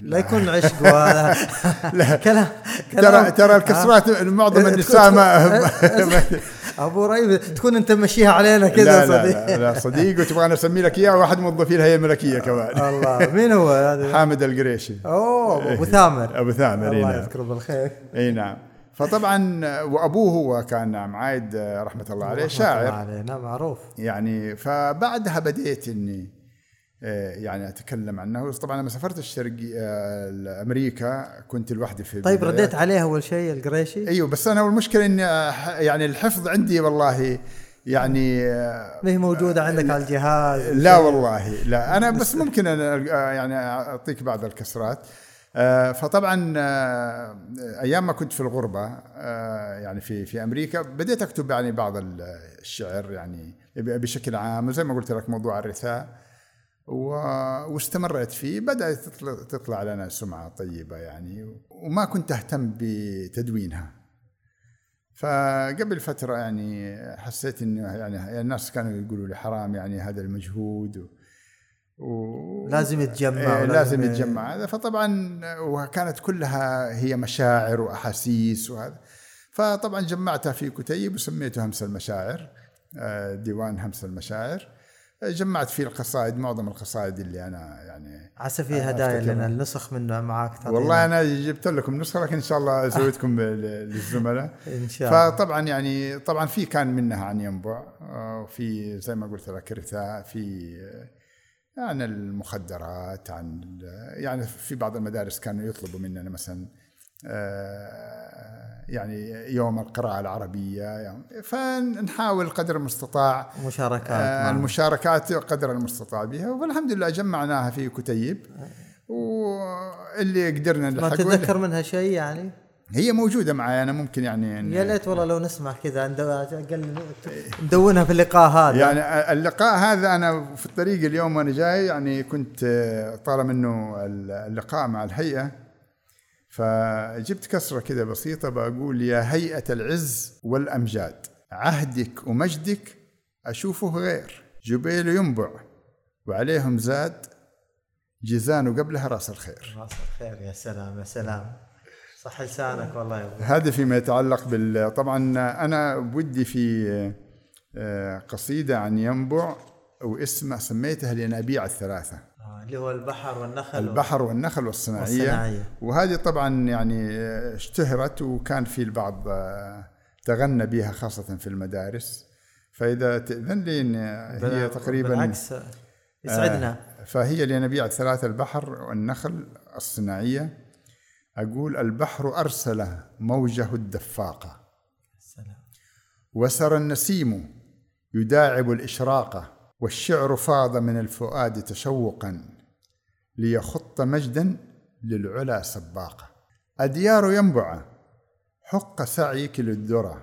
لا. يكون عشق ولا لا. كلام ترى ترى الكسرات معظم النساء ما أبو ريف تكون أنت مشيها علينا كذا صديق. لا, لا, لا صديق وتبغى أسمي لك إياه واحد موظفي الهيئه الملكية كمان. الله مين هو هذا؟ حامد القريشي. أوه أبو ثامر. أبو ثامر الله نعم. يذكره بالخير. اي نعم. فطبعا وأبوه هو كان معايد رحمة الله عليه شاعر الله عليه نعم معروف. يعني فبعدها بديت إني يعني أتكلم عنه. طبعا لما سافرت الشرقي آه، أمريكا كنت لوحدي في طيب رديت عليه أول شيء القريشي؟ أيوه بس أنا المشكلة إني يعني الحفظ عندي والله يعني ما هي موجودة عندك على الجهاز لا والله لا. أنا بس ممكن أنا يعني أعطيك بعض الكسرات. آه، فطبعا أيام ما كنت في الغربة يعني في في أمريكا بديت أكتب يعني بعض الشعر يعني بشكل عام وزي ما قلت لك موضوع الرثاء. واستمريت فيه بدأت تطلع لنا سمعة طيبة يعني وما كنت أهتم بتدوينها. فقبل فترة يعني حسيت إنه يعني الناس كانوا يقولوا لي حرام يعني هذا المجهود و و... لازم يتجمع إيه لازم يتجمع. هذا فطبعا وكانت كلها هي مشاعر وأحاسيس وهذا. فطبعا جمعتها في كتيب وسميته همس المشاعر آه، ديوان همس المشاعر. جمعت فيه القصائد معظم القصائد اللي أنا يعني عسى في هدايا لنا النسخ منه معك تعطينا. والله أنا جبت لكم نسخة لكن إن شاء الله سويتكم للزملاء. إن شاء الله. فطبعا يعني طبعا في كان منها عن ينبع وفي زي ما قلت لك رثاء في عن المخدرات عن يعني في بعض المدارس كانوا يطلبوا مننا مثلا آه، يعني يوم القراءة العربية يعني فنحاول قدر المستطاع مشاركات آه المشاركات قدر المستطاع بها والحمد لله جمعناها في كتيب واللي قدرنا ما تتذكر منها شيء يعني؟ هي موجودة معي أنا ممكن يعني يا ليت والله لو نسمع كذا ندونها في اللقاء هذا يعني اللقاء هذا أنا في الطريق اليوم وأنا جاي يعني كنت طالما إنه اللقاء مع الهيئة فجبت كسرة كده بسيطة بقول يا هيئة العز والأمجاد عهدك ومجدك أشوفه غير. جبيل ينبع وعليهم زاد جيزان قبلها راس الخير. راس الخير يا سلام يا سلام. صح لسانك والله هذا فيما يتعلق بال طبعا أنا ودي في آه، قصيدة عن ينبع واسمها سميتها الينابيع الثلاثة. اللي هو البحر والنخل البحر والنخل والصناعية, والصناعية. وهذه طبعا يعني اشتهرت وكان في البعض تغنى بها خاصة في المدارس. فإذا تأذن لي هي تقريبا بالعكس يسعدنا. آه فهي لنبيع ثلاثة البحر والنخل الصناعية. أقول البحر أرسل موجه الدفاقة السلام وسر النسيم يداعب الإشراقة والشعر فاض من الفؤاد تشوقا ليخط مجدا للعلا سباقة أديار ينبع حق سعيك للذرى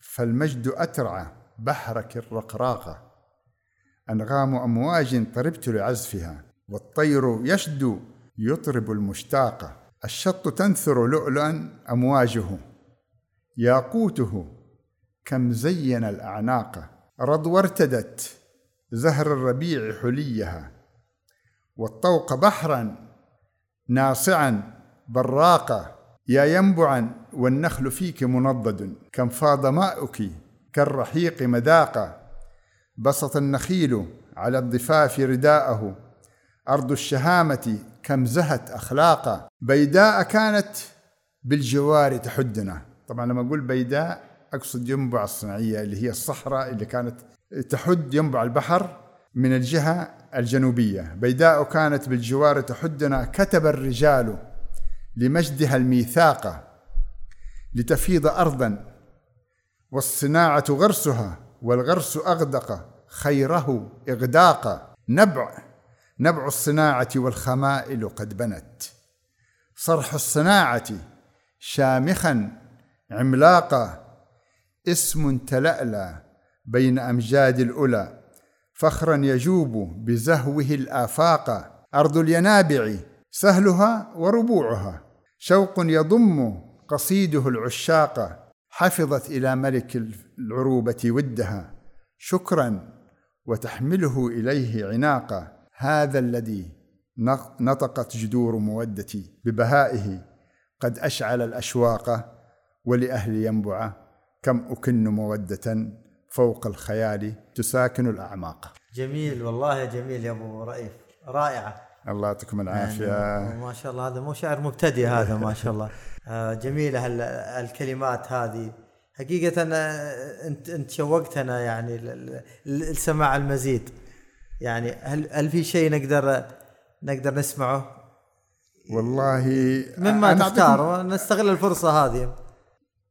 فالمجد أترعى بحرك الرقراقة أنغام أمواج طربت لعزفها والطير يشدو يطرب المشتاقة الشط تنثر لؤلؤا أمواجه ياقوته كم زين الأعناق. رضو ارتدت زهر الربيع حليها والطوق بحرا ناصعا براقا يا ينبعا والنخل فيك منضد كم فاض ماؤك كالرحيق مذاقا بسط النخيل على الضفاف رداءه أرض الشهامة كم زهت أخلاقا بيداء كانت بالجوار تحدنا طبعا لما أقول بيداء أقصد ينبع الصناعية اللي هي الصحراء اللي كانت تحد ينبع البحر من الجهة الجنوبية. بيداء كانت بالجوار تحدنا كتب الرجال لمجدها الميثاق لتفيض أرضا والصناعة غرسها والغرس أغدق خيره إغداقا نبع نبع الصناعة والخمائل قد بنت. صرح الصناعة شامخا عملاقا اسم تلألى بين أمجاد الأولى فخرا يجوب بزهوه الآفاق. أرض الينابع سهلها وربوعها. شوق يضم قصيده العشاق. حفظت إلى ملك العروبة ودها. شكرا وتحمله إليه عناقا هذا الذي نطقت جذور مودتي. ببهائه قد أشعل الأشواق ولأهل ينبع. كم أكن مودة فوق الخيال تساكن الأعماق. جميل والله جميل يا أبو رئيف. رائعة. الله يعطيكم العافية. يعني ما شاء الله هذا مو شعر مبتدئ هذا ما شاء الله. آه، جميلة الكلمات هذه. حقيقة أنت أنت شوقتنا يعني لسماع المزيد. يعني هل هل في شيء نقدر نقدر نسمعه؟ والله مما تختار نستغل الفرصة هذه.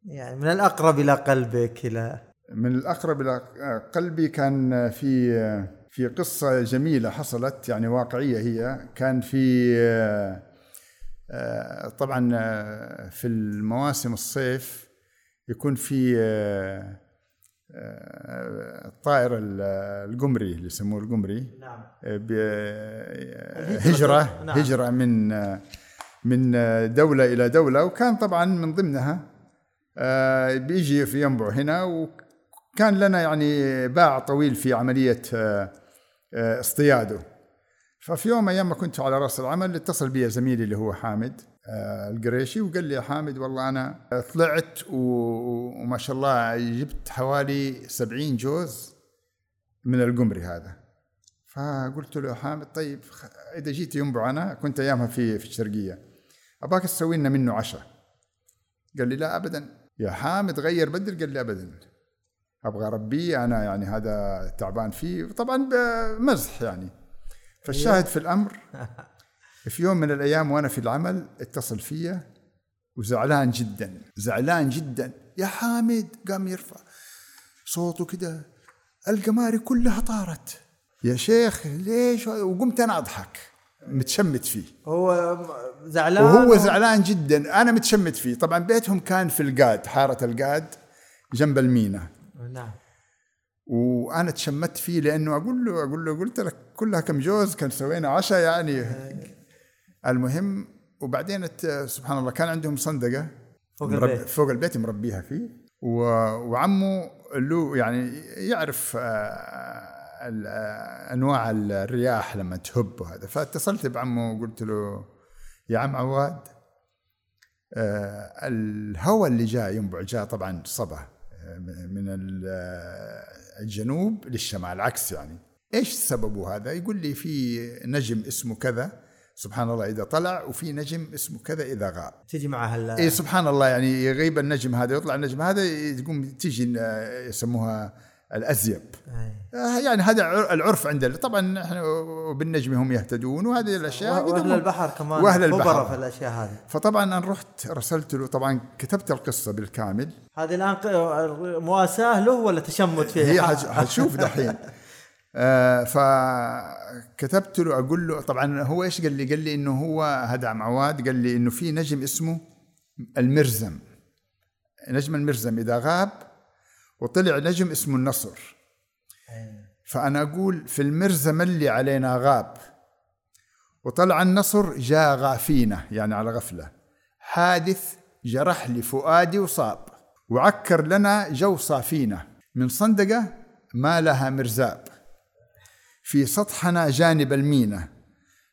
يعني من الأقرب إلى قلبك إلى من الأقرب إلى قلبي كان في في قصة جميلة حصلت يعني واقعية هي. كان في طبعا في المواسم الصيف يكون في الطائر القمري اللي يسموه القمري. نعم. هجرة نعم. هجرة من من دولة إلى دولة وكان طبعا من ضمنها بيجي في ينبع هنا وكان لنا يعني باع طويل في عملية اصطياده. ففي يوم أيام ما كنت على رأس العمل اتصل بي زميلي اللي هو حامد آه، القريشي وقال لي يا حامد والله أنا طلعت وما شاء الله جبت حوالي سبعين جوز من القمري هذا. فقلت له يا حامد طيب إذا جيت ينبع أنا كنت أيامها في في الشرقية أباك تسوي لنا منه عشاء قال لي لا ابدا. يا حامد غير بدل قال لي ابدا. أبغى اربيه أنا يعني هذا تعبان فيه. طبعا بمزح يعني. فالشاهد في الأمر في يوم من الأيام وأنا في العمل اتصل فيا وزعلان جدا زعلان جدا. يا حامد قام يرفع صوته كده القماري كلها طارت. يا شيخ ليش؟ وقمت أنا أضحك. متشمت فيه. هو زعلان وهو زعلان جدا. أنا متشمت فيه. طبعا بيتهم كان في القاد حارة القاد جنب المينا. نعم. وأنا تشمت فيه لأنه أقول له أقول له قلت لك كلها كم جوز كان سوينا عشاء يعني. المهم وبعدين سبحان الله كان عندهم صندقة فوق البيت. فوق البيت مربيها فيه. وعمه له يعني يعرف آه، أنواع الرياح لما تهب وهذا. فاتصلت بعمه وقلت له يا عم عواد آه، الهواء اللي جاء ينبع جاء طبعا صبا آه، من الجنوب للشمال العكس يعني. إيش سببه هذا؟ يقول لي في نجم اسمه كذا سبحان الله إذا طلع وفي نجم اسمه كذا إذا غاب. تجي معها اي سبحان الله يعني يغيب النجم هذا يطلع النجم هذا تقوم تيجي يسموها الأزيب. أي. يعني هذا العرف عندنا طبعا نحن بالنجم هم يهتدون وهذه الأشياء وأهل البحر كمان وأهل البحر. في الأشياء هذه. فطبعا أنا رحت رسلت له طبعا كتبت القصة بالكامل. هذه الآن مواساة له ولا تشمت فيه؟ هي حتشوف دحين. آه فكتبت له أقول له طبعا هو إيش قال لي؟ قال لي إنه هو هدع معواد قال لي إنه في نجم اسمه المرزم. نجم المرزم إذا غاب وطلع نجم اسمه النصر. فأنا أقول في المرزم اللي علينا غاب. وطلع النصر جاء غافينا يعني على غفلة. حادث جرح لي فؤادي وصاب. وعكر لنا جو صافينا من صندقة ما لها مرزاب. في سطحنا جانب المينا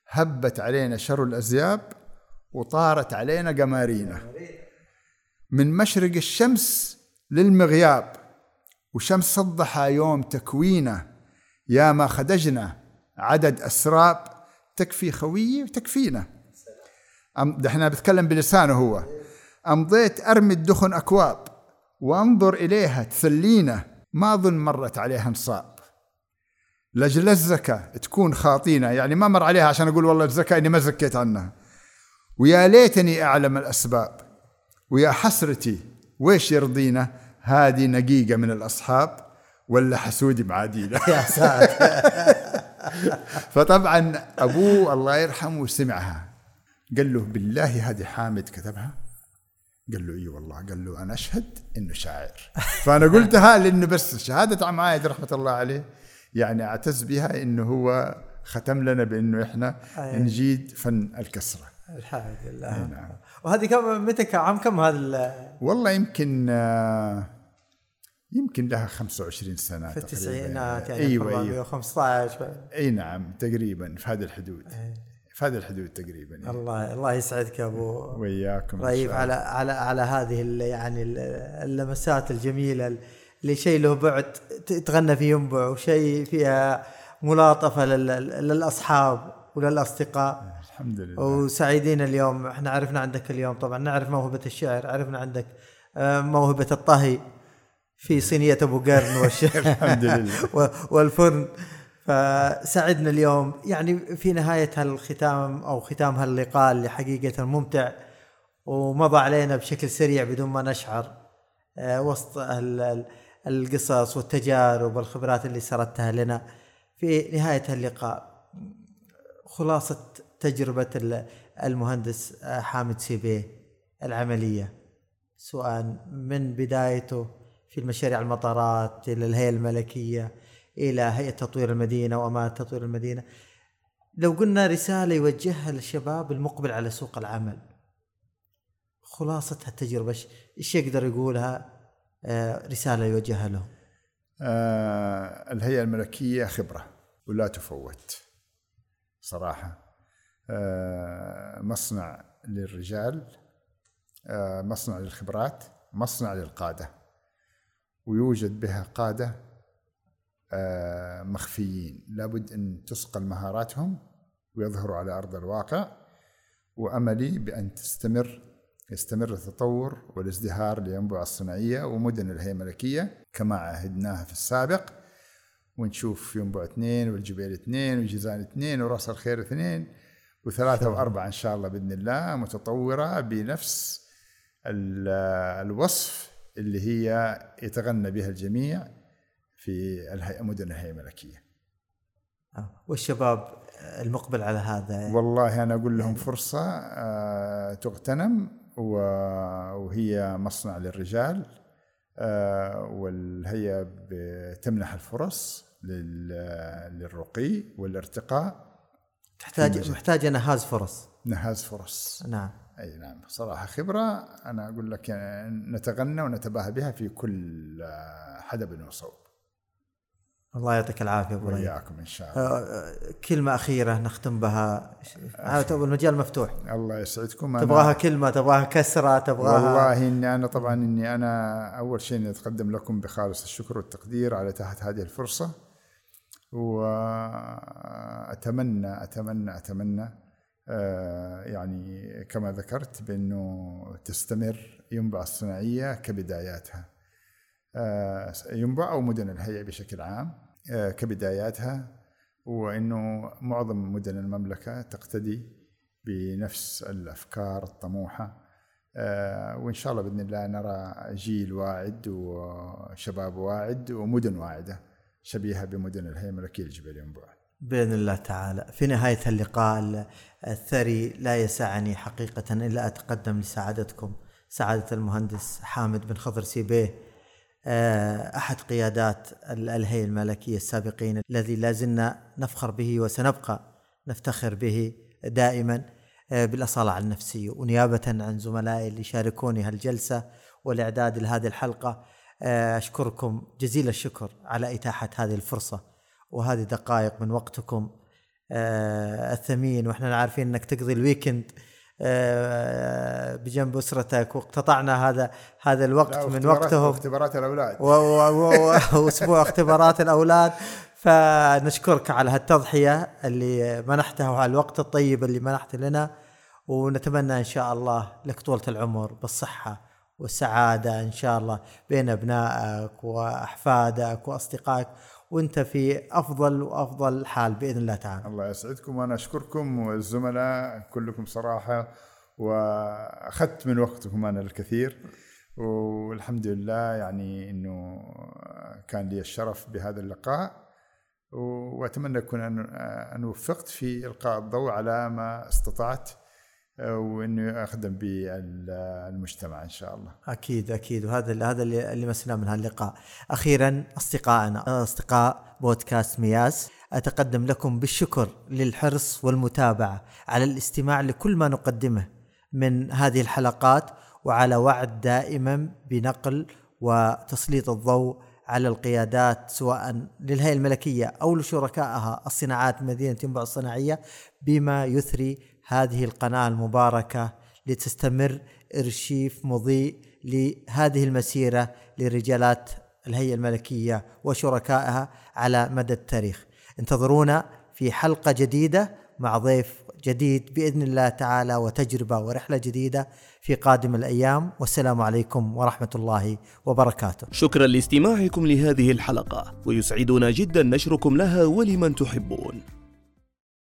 هبت علينا شر الأزياب وطارت علينا قمارينا من مشرق الشمس للمغياب. وشمس الضحى يوم تكوينا يا ما خدجنا عدد أسراب تكفي خويي وتكفينا. إحنا بتكلم بلسانه هو. أمضيت أرمي الدخن أكواب وأنظر إليها تثلينا ما أظن مرت عليها نصاب لأجل الزكاة تكون خاطينا يعني ما مر عليها عشان أقول والله الزكاة إني ما زكيت عنها. ويا ليتني أعلم الأسباب. ويا حسرتي ويش يرضينا هذه نقيقة من الأصحاب ولا حسودي معادينا يا ساتر. فطبعا أبوه الله يرحمه سمعها. قال له بالله هذه حامد كتبها؟ قال له إي والله. قال له أنا أشهد إنه شاعر. فأنا قلتها لأنه بس شهادة عم عايد رحمة الله عليه. يعني أعتز بها إنه هو ختم لنا بإنه إحنا أيه. نجيد فن الكسرة. الحمد لله. نعم. وهذه كم متى عام كم هذا ال- والله يمكن آه، يمكن لها 25 سنة في. التسعينات يعني أيوه 415 أي نعم تقريبا في هذه الحدود. في هذه الحدود تقريبا. إيه. الله الله يسعدك يا أبو وياكم رهيب شاء على على على هذه يعني ال- اللمسات الجميلة اللي شيء له بعد تغنى في ينبع وشيء فيها ملاطفة لل- للأصحاب وللأصدقاء. الحمد لله. وسعيدين اليوم. إحنا عرفنا عندك اليوم طبعا. نعرف موهبة الشعر عرفنا عندك آه، موهبة الطهي. في صينية أبو قرن والش... الحمد لله. والفرن. فسعدنا اليوم. يعني في نهاية هالختام أو ختام هاللقاء اللي حقيقة ممتع ومضى علينا بشكل سريع بدون ما نشعر آه، وسط ال- ال- القصص والتجارب والخبرات اللي سردتها لنا في نهاية هاللقاء. خلاصة تجربة ال- المهندس آه، حامد سيبيه العملية. سواء من بدايته في المشاريع المطارات إلى الهيئة الملكية إلى هيئة تطوير المدينة وأمانة تطوير المدينة. لو قلنا رسالة يوجهها للشباب المقبل على سوق العمل خلاصة هالتجربة إيش- إيش يقدر يقولها آه، رسالة يوجهها لهم؟ آه الهيئة الملكية خبرة ولا تفوت صراحة. آه مصنع للرجال آه مصنع للخبرات مصنع للقادة. ويوجد بها قادة آه مخفيين. لابد أن تسقل مهاراتهم ويظهروا على أرض الواقع. وأملي بأن تستمر يستمر التطور والازدهار لينبع الصناعية ومدن الهيئة الملكية كما عهدناها في السابق. ونشوف ينبع اثنين والجبيل اثنين وجيزان اثنين وراس الخير اثنين وثلاثة وأربعة إن شاء الله بإذن الله متطورة بنفس ال- الوصف اللي هي يتغنى بها الجميع في مدن الهيئة الملكية. آه، والشباب المقبل على هذا؟ والله أنا أقول لهم فرصة آه، تغتنم وهي مصنع للرجال آه، والهيئة بتمنح الفرص لل- للرقي والارتقاء. تحتاج مجال. محتاجة نهاز فرص. نهاز فرص. نعم. أي نعم. صراحة خبرة أنا أقول لك يعني نتغنى ونتباهى بها في كل آه، حدب وصوب. الله يعطيك العافية أبو ريان وياكم إن شاء الله. آه، كلمة أخيرة نختم بها. تو المجال مفتوح. الله يسعدكم. تبغاها كلمة تبغاها كسرة تبغاها والله إني أنا طبعا إني أنا أول شيء إني أتقدم لكم بخالص الشكر والتقدير على اتاحه هذه الفرصة. وأتمنى أتمنى أتمنى آه، يعني كما ذكرت بأنه تستمر ينبع الصناعية كبداياتها آه، ينبع أو مدن الهيئة بشكل عام آه، كبداياتها وأنه معظم مدن المملكة تقتدي بنفس الأفكار الطموحة آه، وإن شاء الله بإذن الله نرى جيل واعد وشباب واعد ومدن واعدة شبيهة بمدن الهيئة الملكية لجبال ينبوع. بإذن الله تعالى. في نهاية اللقاء الثري لا يسعني حقيقة إلا أتقدم لسعادتكم. سعادة المهندس حامد بن خضر سيبيه آه، أحد قيادات الهيئة الملكية السابقين الذي لا زلنا نفخر به وسنبقى نفتخر به دائما آه، بالأصالة عن نفسي ونيابة عن زملائي اللي شاركوني هالجلسة والإعداد لهذه الحلقة آه، أشكركم جزيل الشكر على إتاحة هذه الفرصة. وهذه دقائق من وقتكم الثمين وإحنا عارفين إنك تقضي الويكند آه، بجنب أسرتك واقتطعنا هذا هذا الوقت من وقتهم. واختبارات الأولاد. وأسبوع اختبارات الأولاد. فنشكرك على هالتضحية اللي منحتها وعلى الوقت الطيب اللي منحته لنا ونتمنى إن شاء الله لك طولة العمر بالصحة والسعادة إن شاء الله بين أبنائك وأحفادك وأصدقائك. وانت في أفضل وأفضل حال بإذن الله تعالى. الله يسعدكم. وأنا أشكركم والزملاء كلكم صراحة وأخذت من وقتكم أنا الكثير. والحمد لله يعني إنه كان لي الشرف بهذا اللقاء وأتمنى أكون أن وفقت في إلقاء الضوء على ما استطعت. وانه أخدم بالمجتمع إن شاء الله. أكيد أكيد وهذا هذا اللي مسنا من هاللقاء. أخيرا أصدقائنا أصدقاء بودكاست مياس أتقدم لكم بالشكر للحرص والمتابعة على الاستماع لكل ما نقدمه من هذه الحلقات وعلى وعد دائما بنقل وتسليط الضوء على القيادات سواء للهيئة الملكية أو لشركائها الصناعات مدينه ينبع الصناعية بما يثري هذه القناة المباركة لتستمر إرشيف مضيء لهذه المسيرة لرجالات الهيئة الملكية وشركائها على مدى التاريخ. انتظرونا في حلقة جديدة مع ضيف جديد بإذن الله تعالى وتجربة ورحلة جديدة في قادم الأيام والسلام عليكم ورحمة الله وبركاته. شكرا لاستماعكم لهذه الحلقة ويسعدنا جدا نشركم لها ولمن تحبون.